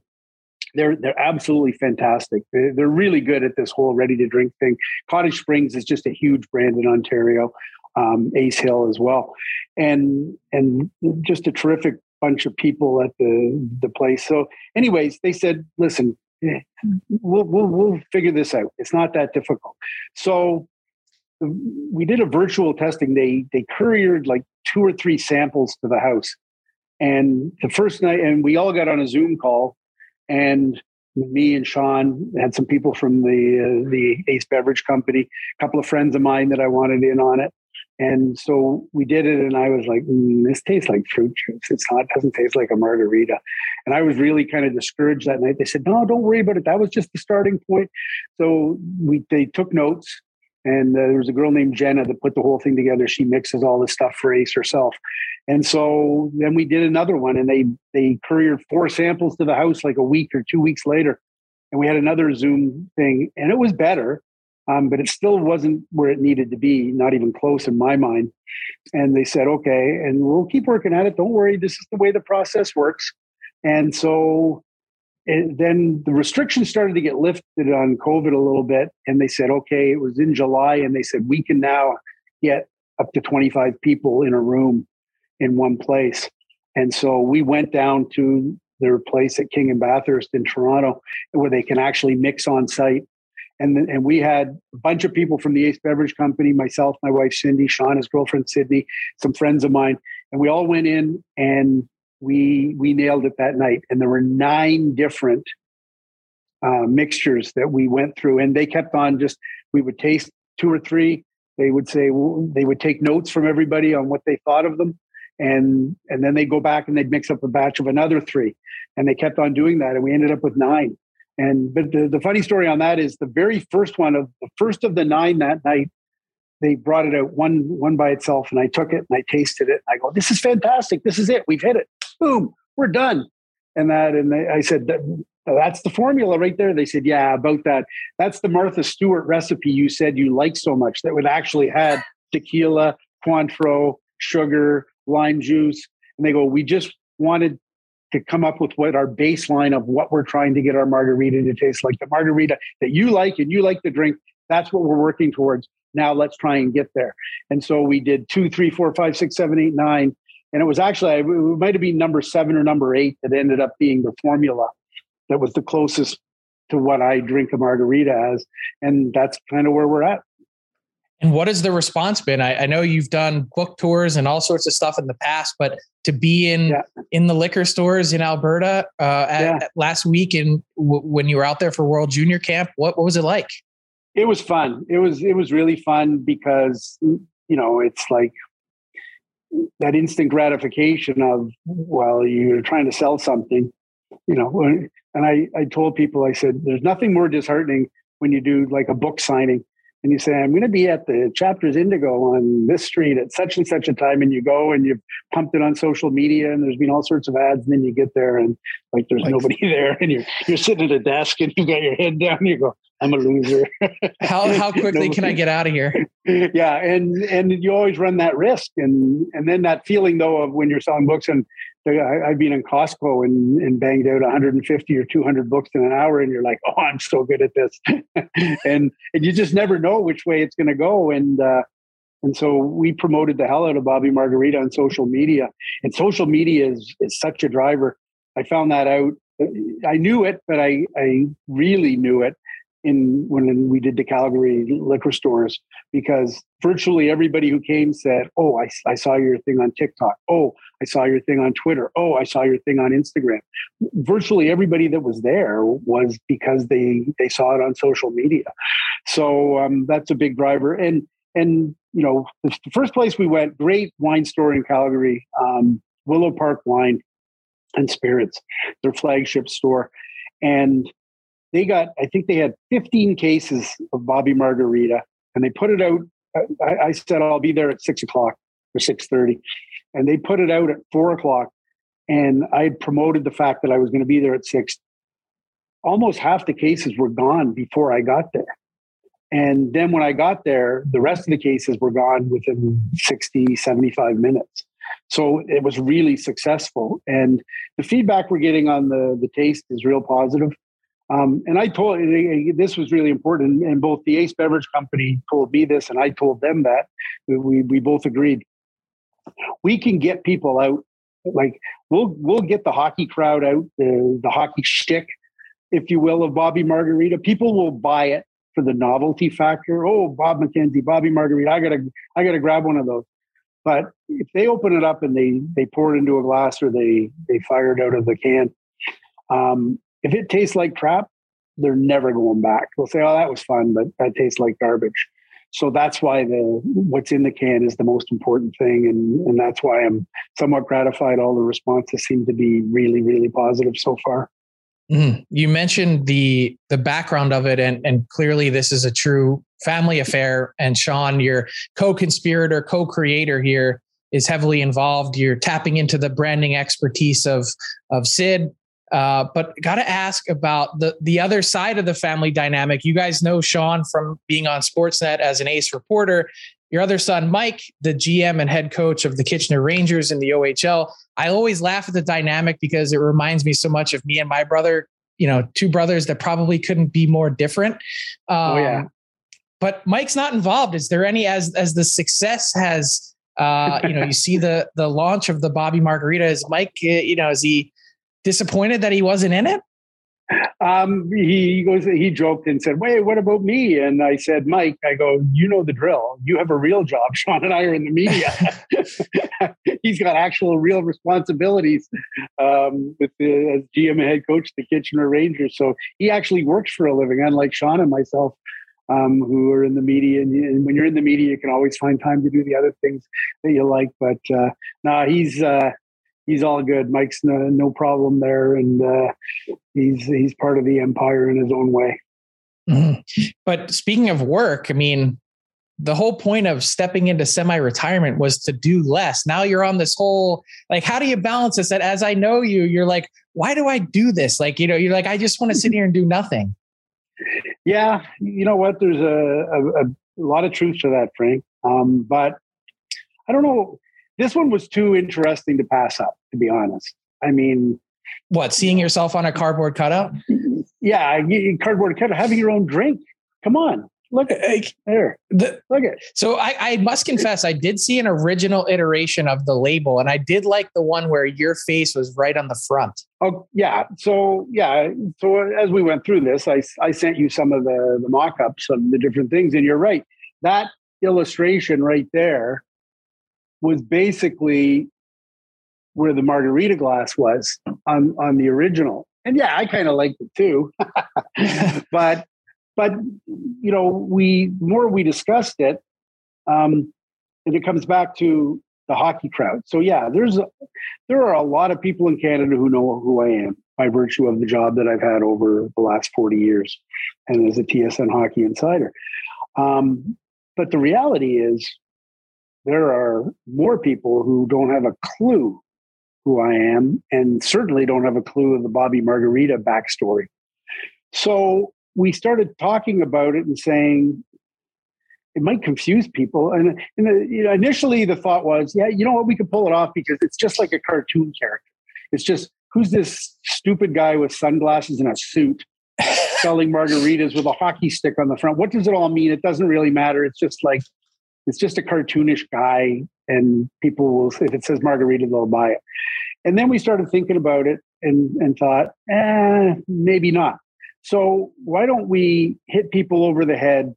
They're they're absolutely fantastic. They're, really good at this whole ready to drink thing. Cottage Springs is just a huge brand in Ontario. Um, Ace Hill as well, and and just a terrific bunch of people at the the place. So, anyways, they said, "Listen, eh, we'll we'll, we'll figure this out. It's not that difficult." So we did a virtual testing. They they couriered like two or three samples to the house, and the first night, and we all got on a Zoom call, and me and Sean had some people from the uh, the Ace Beverage Company, a couple of friends of mine that I wanted in on it, and so we did it, and I was like, mm, "This tastes like fruit juice. It's not. It Doesn't taste like a margarita." And I was really kind of discouraged that night. They said, "No, don't worry about it. That was just the starting point." So we they took notes, and uh, there was a girl named Jenna that put the whole thing together. She mixes all the stuff for Ace herself. And so then we did another one, and they they couriered four samples to the house like a week or two weeks later, and we had another Zoom thing, and it was better, um, but it still wasn't where it needed to be, not even close in my mind. And they said, okay, and we'll keep working at it. Don't worry, this is the way the process works. And so and then the restrictions started to get lifted on COVID a little bit. And they said, okay, it was in July. And they said, we can now get up to 25 people in a room in one place. And so we went down to their place at King and Bathurst in Toronto where they can actually mix on site. And, and we had a bunch of people from the Ace Beverage Company, myself, my wife Cindy, Sean, his girlfriend Sydney, some friends of mine, and we all went in and we we nailed it that night. And there were nine different uh, mixtures that we went through. And they kept on just we would taste two or three. They would say they would take notes from everybody on what they thought of them. And and then they'd go back and they'd mix up a batch of another three. And they kept on doing that. And we ended up with nine. And but the, the funny story on that is the very first one of the first of the nine that night they brought it out one one by itself. And i took it and i tasted it. And i go this is fantastic. This is it. We've hit it boom, we're done. And that, and they, I said, that's the formula right there. They said, yeah, about that. That's the Martha Stewart recipe you said you like so much that would actually had tequila, Cointreau, sugar, lime juice. And they go, we just wanted to come up with what our baseline of what we're trying to get our margarita to taste like. The margarita that you like and you like to drink, that's what we're working towards. Now let's try and get there. And so we did two, three, four, five, six, seven, eight, nine, and it was actually it might have been number seven or number eight that ended up being the formula that was the closest to what I drink a margarita as, and that's kind of where we're at. And what has the response been? I, I, know you've done book tours and all sorts of stuff in the past, but to be in yeah. in the liquor stores in Alberta uh, at, yeah. at last week and w- when you were out there for World Junior Camp, what, what was it like? It was fun. It was it was really fun because you know it's like that instant gratification of well you're trying to sell something you know and i i told people i said there's nothing more disheartening when you do like a book signing and you say i'm going to be at the chapters indigo on this street at such and such a time and you go and you've pumped it on social media and there's been all sorts of ads and then you get there and like there's like, nobody *laughs* there and you're you're sitting at a desk and you've got your head down and you go I'm a loser. *laughs* how how *laughs* quickly can I get out of here? Yeah, and and you always run that risk, and and then that feeling though of when you're selling books and I, have been in Costco and, and banged out 150 or 200 books in an hour, and you're like, "Oh, I'm so good at this," *laughs* and and you just never know which way it's going to go. And uh, and so we promoted the hell out of Bobby Margarita on social media, and social media is is such a driver. I found that out. I knew it, but I I really knew it in when we did the Calgary liquor stores because virtually everybody who came said, "Oh, I, I saw your thing on TikTok. Oh, I saw your thing on Twitter. Oh, I saw your thing on Instagram." Virtually everybody that was there was because they they saw it on social media. So um, that's a big driver. And and you know the, first place we went, great wine store in Calgary, um, Willow Park Wine and Spirits, their flagship store, and they got, I think they had 15 cases of Bobby Margarita, and they put it out. I, I said I'll be there at six o'clock or six thirty, and they put it out at four o'clock. And I promoted the fact that I was going to be there at six. Almost half the cases were gone before I got there. And then when I got there, the rest of the cases were gone within 60, 75 minutes. So it was really successful. And the feedback we're getting on the, the taste is real positive. Um, and I told this was really important, and both the Ace Beverage Company told me this, and I told them that we we both agreed. We can get people out, like we'll we'll get the hockey crowd out, the the hockey shtick, if you will, of Bobby Margarita. People will buy it for the novelty factor. Oh, Bob McKenzie, Bobby Margarita, I gotta I gotta grab one of those. But if they open it up and they they pour it into a glass or they they fire it out of the can, um, if it tastes like crap, they're never going back. They'll say, "Oh, that was fun, but that tastes like garbage." So that's why the what's in the can is the most important thing, and and that's why I'm somewhat gratified. All the responses seem to be really, really positive so far. Mm-hmm. You mentioned the the background of it, and and clearly this is a true family affair. And Sean, your co-conspirator, co-creator here, is heavily involved. You're tapping into the branding expertise of of Sid, uh, but got to ask about the the other side of the family dynamic. You guys know Sean from being on Sportsnet as an ace reporter. Your other son, Mike, the GM and head coach of the Kitchener Rangers in the OHL. I always laugh at the dynamic because it reminds me so much of me and my brother. You know, two brothers that probably couldn't be more different. Um, oh yeah. But Mike's not involved. Is there any as as the success has? Uh, you know, you see the the launch of the Bobby Margarita. Is Mike? Uh, you know, is he? Disappointed that he wasn't in it? Um, he goes, he joked and said, Wait, what about me? And I said, Mike, I go, you know the drill. You have a real job. *laughs* Sean and I are in the media. *laughs* He's got actual real responsibilities um, with the, as GM and head coach the Kitchener Rangers. So he actually works for a living, unlike Sean and myself, um, who are in the media. And, and, when you're in the media, you can always find time to do the other things that you like. But uh, no, nah, he's, uh, he's all good. Mike's no, no problem there, and uh, he's he's part of the empire in his own way. Mm-hmm. But speaking of work, I mean, the whole point of stepping into semi-retirement was to do less. Now you're on this whole like, how do you balance this? That as I know you, you're like, why do I do this? Like, you know, you're like, I just want to sit here and do nothing. Yeah, you know what? There's a, a, a lot of truth to that, Frank. Um, but I don't know this one was too interesting to pass up, to be honest. I mean, what seeing yourself on a cardboard cutout? Yeah, cardboard cutout, having your own drink. Come on, look uh, at there. The, look at. So I, I must confess, I did see an original iteration of the label, and I did like the one where your face was right on the front. Oh yeah, so yeah, so as we went through this, I I sent you some of the the mock-ups of the different things, and you're right. That illustration right there was basically where the margarita glass was on on the original. And yeah, I kind of liked it too. *laughs* but but you know, we more we discussed it, um, and it comes back to the hockey crowd. So yeah, there's a, there are a lot of people in Canada who know who I am by virtue of the job that I've had over the last 40 years and as a TSN hockey insider. Um, but the reality is there are more people who don't have a clue who I am, and certainly don't have a clue of the Bobby Margarita backstory. So we started talking about it and saying it might confuse people. And, and the, you know, initially, the thought was, yeah, you know what, we could pull it off because it's just like a cartoon character. It's just who's this stupid guy with sunglasses and a suit *laughs* selling margaritas with a hockey stick on the front? What does it all mean? It doesn't really matter. It's just like it's just a cartoonish guy, and people will if it says margarita, they'll buy it. And then we started thinking about it and and thought, eh, maybe not. So why don't we hit people over the head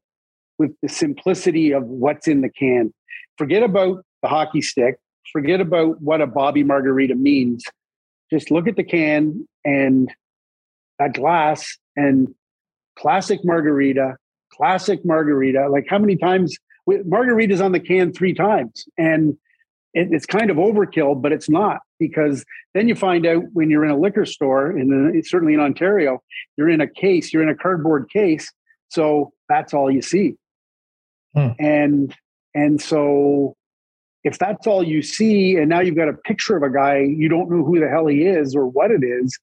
with the simplicity of what's in the can? Forget about the hockey stick. Forget about what a Bobby Margarita means. Just look at the can and that glass and classic margarita, classic margarita. Like how many times margaritas on the can three times, and it, it's kind of overkill, but it's not because then you find out when you're in a liquor store, and certainly in Ontario, you're in a case, you're in a cardboard case, so that's all you see, hmm. and and so if that's all you see, and now you've got a picture of a guy, you don't know who the hell he is or what it is,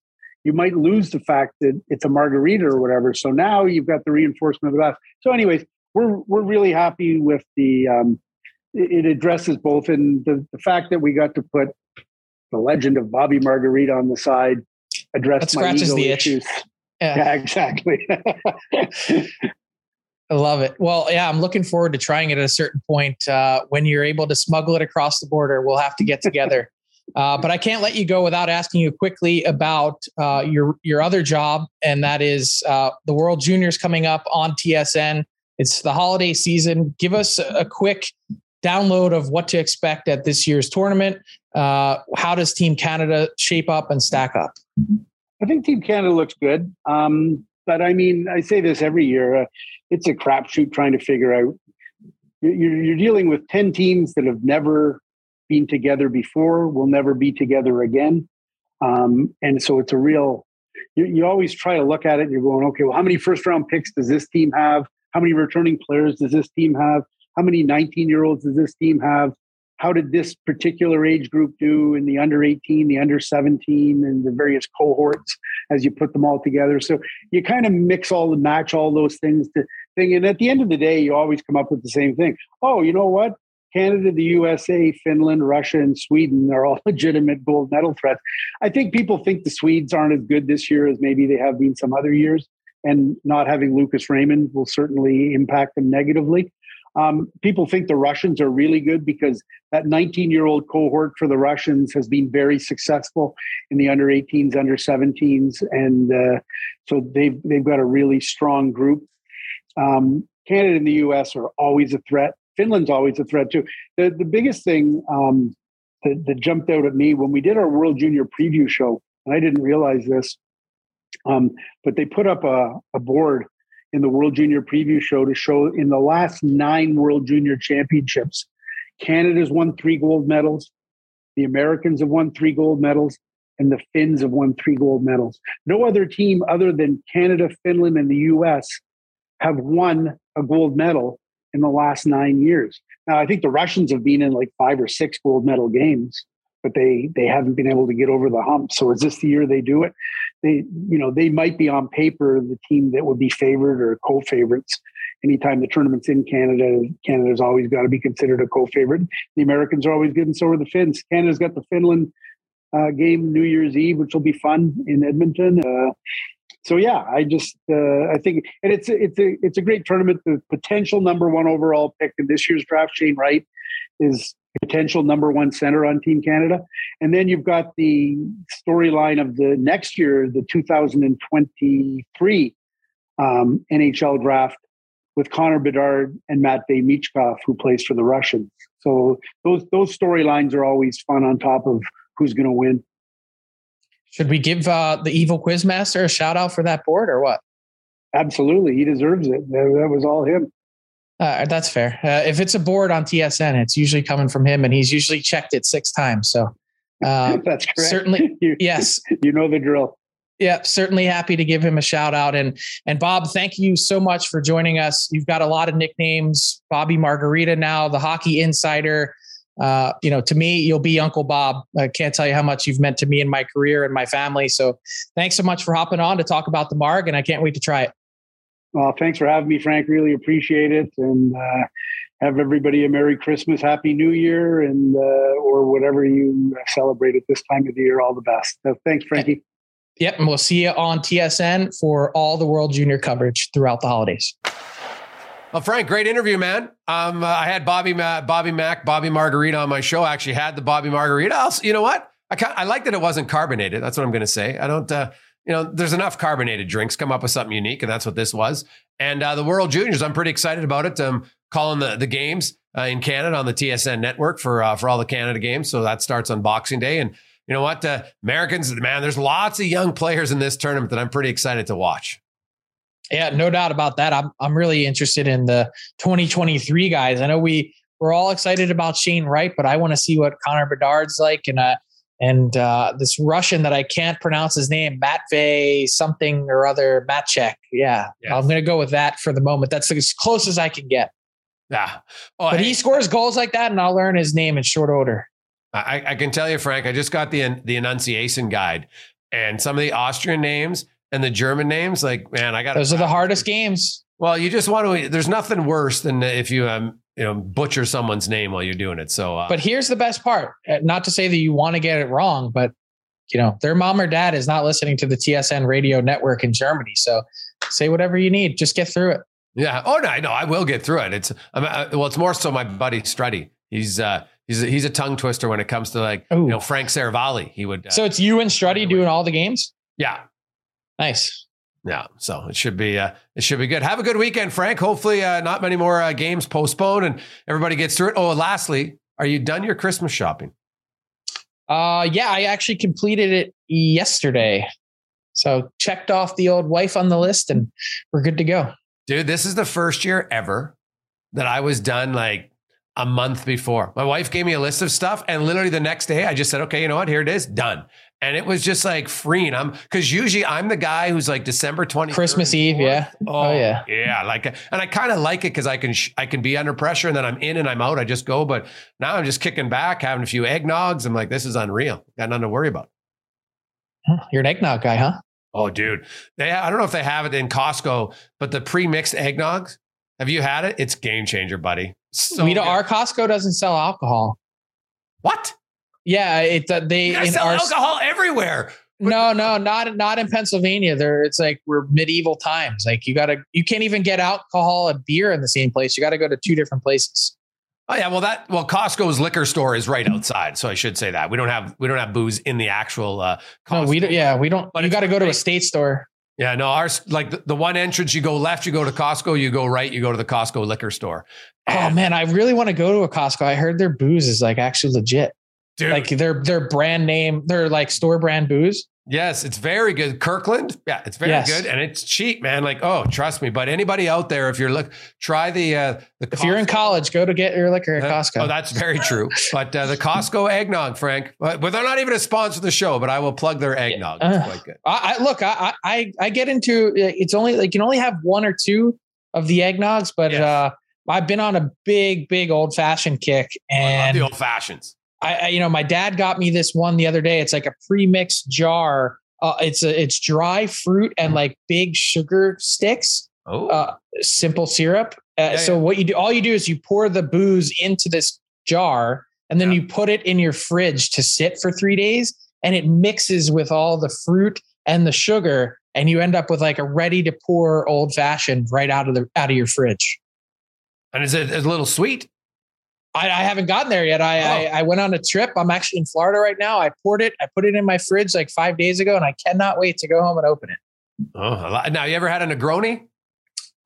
you might lose the fact that it's a margarita or whatever. So now you've got the reinforcement of that. So, anyways, we're we're really happy with the. Um, it addresses both in the, the fact that we got to put the legend of Bobby Margarita on the side. Address that scratches the issues. Yeah, yeah exactly. *laughs* I love it. Well, yeah, I'm looking forward to trying it at a certain point. Uh, when you're able to smuggle it across the border, we'll have to get together. *laughs* uh, but I can't let you go without asking you quickly about uh, your your other job, and that is uh, the World Juniors coming up on TSN. It's the holiday season. Give us a quick download of what to expect at this year's tournament. Uh, how does Team Canada shape up and stack up? I think Team Canada looks good. Um, but I mean, I say this every year. Uh, it's a crapshoot trying to figure out. You're, you're dealing with ten teams that have never been together before, will never be together again, um, and so it's a real. You, you always try to look at it. and You're going, okay, well, how many first round picks does this team have? How many returning players does this team have? How many 19 year olds does this team have? how did this particular age group do in the under 18 the under 17 and the various cohorts as you put them all together so you kind of mix all the match all those things to thing and at the end of the day you always come up with the same thing oh you know what canada the usa finland russia and sweden are all *laughs* legitimate gold medal threats i think people think the swedes aren't as good this year as maybe they have been some other years and not having lucas raymond will certainly impact them negatively um, people think the Russians are really good because that 19 year old cohort for the Russians has been very successful in the under 18s, under 17s, and uh, so they've they've got a really strong group. Um, Canada and the U.S. are always a threat. Finland's always a threat too. The the biggest thing um, that, that, jumped out at me when we did our World Junior preview show, and I didn't realize this, um, but they put up a, a board in the World Junior Preview Show to show in the last nine World Junior Championships, Canada's won three gold medals, the Americans have won three gold medals, and the Finns have won three gold medals. No other team other than Canada, Finland, and the US have won a gold medal in the last nine years. Now, I think the Russians have been in like five or six gold medal games but they they haven't been able to get over the hump. So is this the year they do it? They you know they might be on paper the team that would be favored or co-favorites. Anytime the tournament's in Canada, Canada's always got to be considered a co-favorite. The Americans are always good, and so are the Finns. Canada's got the Finland uh, game New Year's Eve, which will be fun in Edmonton. Uh, so yeah, I just uh, I think, and it's it's a it's a great tournament. The potential number one overall pick in this year's draft, Shane Wright, is potential number one center on Team Canada. And then you've got the storyline of the next year, the 2023 um, NHL draft with Connor Bedard and Matvey Michkov, who plays for the Russians. So those those storylines are always fun on top of who's going to win. Should we give uh, the evil quizmaster a shout out for that board or what? Absolutely, he deserves it. That was all him. Uh, that's fair. Uh, if it's a board on TSN, it's usually coming from him, and he's usually checked it six times. So uh, *laughs* that's correct. Certainly, *laughs* you, yes. You know the drill. Yeah, certainly happy to give him a shout out. And and Bob, thank you so much for joining us. You've got a lot of nicknames. Bobby Margarita now, the hockey insider. Uh, you know, to me, you'll be Uncle Bob. I can't tell you how much you've meant to me and my career and my family. So thanks so much for hopping on to talk about the Marg, and I can't wait to try it. Well, thanks for having me, Frank. Really appreciate it. And uh, have everybody a Merry Christmas, Happy New Year, and uh, or whatever you celebrate at this time of the year. All the best. So thanks, Frankie. Yep, and we'll see you on TSN for all the World Junior coverage throughout the holidays. Well, Frank, great interview, man. Um, uh, I had Bobby, Ma- Bobby Mack, Bobby Margarita on my show. I actually had the Bobby Margarita. Also, you know what? I I like that it wasn't carbonated. That's what I'm going to say. I don't. Uh, you know, there's enough carbonated drinks. Come up with something unique, and that's what this was. And uh, the World Juniors, I'm pretty excited about it. Um, calling the the games uh, in Canada on the TSN network for uh, for all the Canada games. So that starts on Boxing Day. And you know what, Americans, man, there's lots of young players in this tournament that I'm pretty excited to watch. Yeah, no doubt about that. I'm I'm really interested in the 2023 guys. I know we we're all excited about Shane Wright, but I want to see what Connor Bedard's like and uh and uh, this Russian that I can't pronounce his name, Matvey something or other, Matchek. Yeah, yes. I'm going to go with that for the moment. That's as close as I can get. Yeah, oh, but hey, he scores goals like that, and I'll learn his name in short order. I, I can tell you, Frank. I just got the the enunciation guide, and some of the Austrian names and the German names, like man, I got those are the hardest games. Well, you just want to. There's nothing worse than if you um you know butcher someone's name while you're doing it. So, uh, but here's the best part. Uh, not to say that you want to get it wrong, but you know their mom or dad is not listening to the TSN radio network in Germany. So, say whatever you need. Just get through it. Yeah. Oh no, I know. I will get through it. It's I, uh, well, it's more so my buddy Struddy. He's uh he's a, he's a tongue twister when it comes to like Ooh. you know Frank Seravalli. He would. Uh, so it's you and Struddy doing all the games. Yeah. Nice. Yeah, so it should be uh, it should be good. Have a good weekend, Frank. Hopefully, uh, not many more uh, games postponed, and everybody gets through it. Oh, lastly, are you done your Christmas shopping? Uh, yeah, I actually completed it yesterday. So checked off the old wife on the list, and we're good to go. Dude, this is the first year ever that I was done like a month before. My wife gave me a list of stuff, and literally the next day, I just said, "Okay, you know what? Here it is, done." And it was just like freeing. I'm because usually I'm the guy who's like December 20 Christmas Eve, yeah. Oh, oh, yeah. Yeah. Like and I kind of like it because I can sh- I can be under pressure and then I'm in and I'm out. I just go. But now I'm just kicking back, having a few eggnogs. I'm like, this is unreal. Got nothing to worry about. You're an eggnog guy, huh? Oh, dude. They I don't know if they have it in Costco, but the pre-mixed eggnogs, have you had it? It's game changer, buddy. So we do, our Costco doesn't sell alcohol. What? Yeah, it uh, they you sell our, alcohol everywhere. No, no, not not in Pennsylvania. There, it's like we're medieval times. Like you gotta, you can't even get alcohol and beer in the same place. You got to go to two different places. Oh yeah, well that well Costco's liquor store is right outside, so I should say that we don't have we don't have booze in the actual. uh Costco. No, we don't. Yeah, we don't. But you got to go to a state store. Yeah, no, ours like the, the, one entrance. You go left, you go to Costco. You go right, you go to the Costco liquor store. And oh man, I really want to go to a Costco. I heard their booze is like actually legit. Dude. Like their their brand name, their like store brand booze. Yes, it's very good. Kirkland, yeah, it's very yes. good and it's cheap, man. Like, oh, trust me. But anybody out there, if you're look, try the uh, the. If Costco. you're in college, go to get your liquor at uh, Costco. Oh, that's very true. but uh, the Costco *laughs* eggnog, Frank. But, but, they're not even a sponsor of the show. But I will plug their eggnog. It's quite good. I, I look, I, I I get into it's only like you can only have one or two of the eggnogs, but yes. uh, I've been on a big, big old fashioned kick, and the old fashions. I, I, you know, my dad got me this one the other day. It's like a pre-mixed jar. Uh, it's a, it's dry fruit and like big sugar sticks. Oh, uh, simple syrup. Uh, yeah, so yeah. what you do, all you do is you pour the booze into this jar and then yeah. you put it in your fridge to sit for three days and it mixes with all the fruit and the sugar and you end up with like a ready to pour old fashioned right out of the out of your fridge. And is it a little sweet? I, I haven't gotten there yet. I, oh. I, I went on a trip. I'm actually in Florida right now. I poured it. I put it in my fridge like five days ago, and I cannot wait to go home and open it. Oh, now you ever had a Negroni?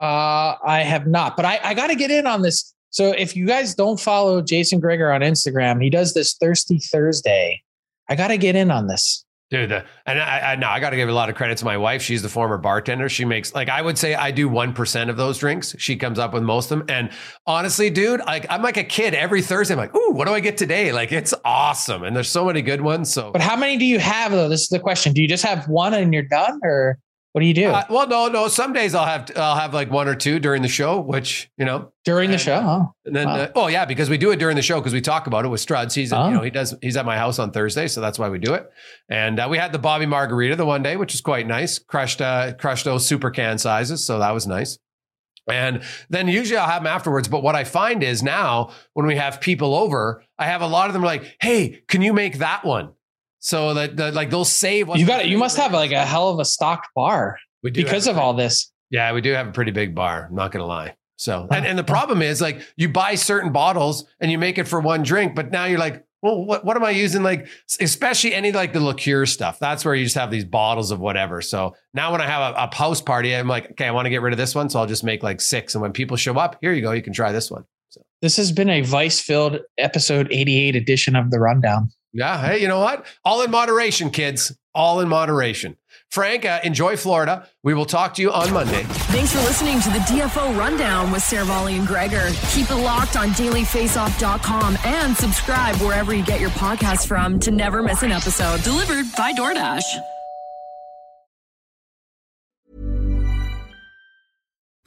Uh, I have not, but I, I got to get in on this. So if you guys don't follow Jason Gregor on Instagram, he does this Thirsty Thursday. I got to get in on this. Dude, the, and I, I now I got to give a lot of credit to my wife. She's the former bartender. She makes like I would say I do one percent of those drinks. She comes up with most of them. And honestly, dude, like I'm like a kid every Thursday. I'm like, ooh, what do I get today? Like it's awesome, and there's so many good ones. So, but how many do you have though? This is the question. Do you just have one and you're done, or what do you do? Uh, well, no, no. Some days I'll have I'll have like one or two during the show, which you know during the show. Oh, and then wow. uh, oh yeah, because we do it during the show because we talk about it with Struds. He's oh. you know he does he's at my house on Thursday, so that's why we do it. And uh, we had the Bobby Margarita the one day, which is quite nice. Crushed uh, crushed those super can sizes, so that was nice. And then usually I'll have them afterwards. But what I find is now when we have people over, I have a lot of them like, hey, can you make that one? So that, that like they'll save. You got it. You must have like a hell of a stocked bar we do because of all this. Yeah, we do have a pretty big bar. I'm not gonna lie. So and, and the problem is like you buy certain bottles and you make it for one drink, but now you're like, well, what, what am I using? Like, especially any like the liqueur stuff. That's where you just have these bottles of whatever. So now when I have a, a house party, I'm like, okay, I want to get rid of this one. So I'll just make like six. And when people show up, here you go. You can try this one. So This has been a vice filled episode 88 edition of the rundown. Yeah. Hey, you know what? All in moderation, kids. All in moderation. Frank, uh, enjoy Florida. We will talk to you on Monday. Thanks for listening to the DFO Rundown with Seravalli and Gregor. Keep it locked on dailyfaceoff.com and subscribe wherever you get your podcasts from to never miss an episode. Delivered by DoorDash.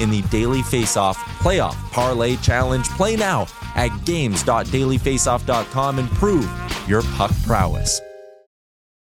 in the Daily Faceoff Playoff Parlay Challenge. Play now at games.dailyfaceoff.com and prove your puck prowess.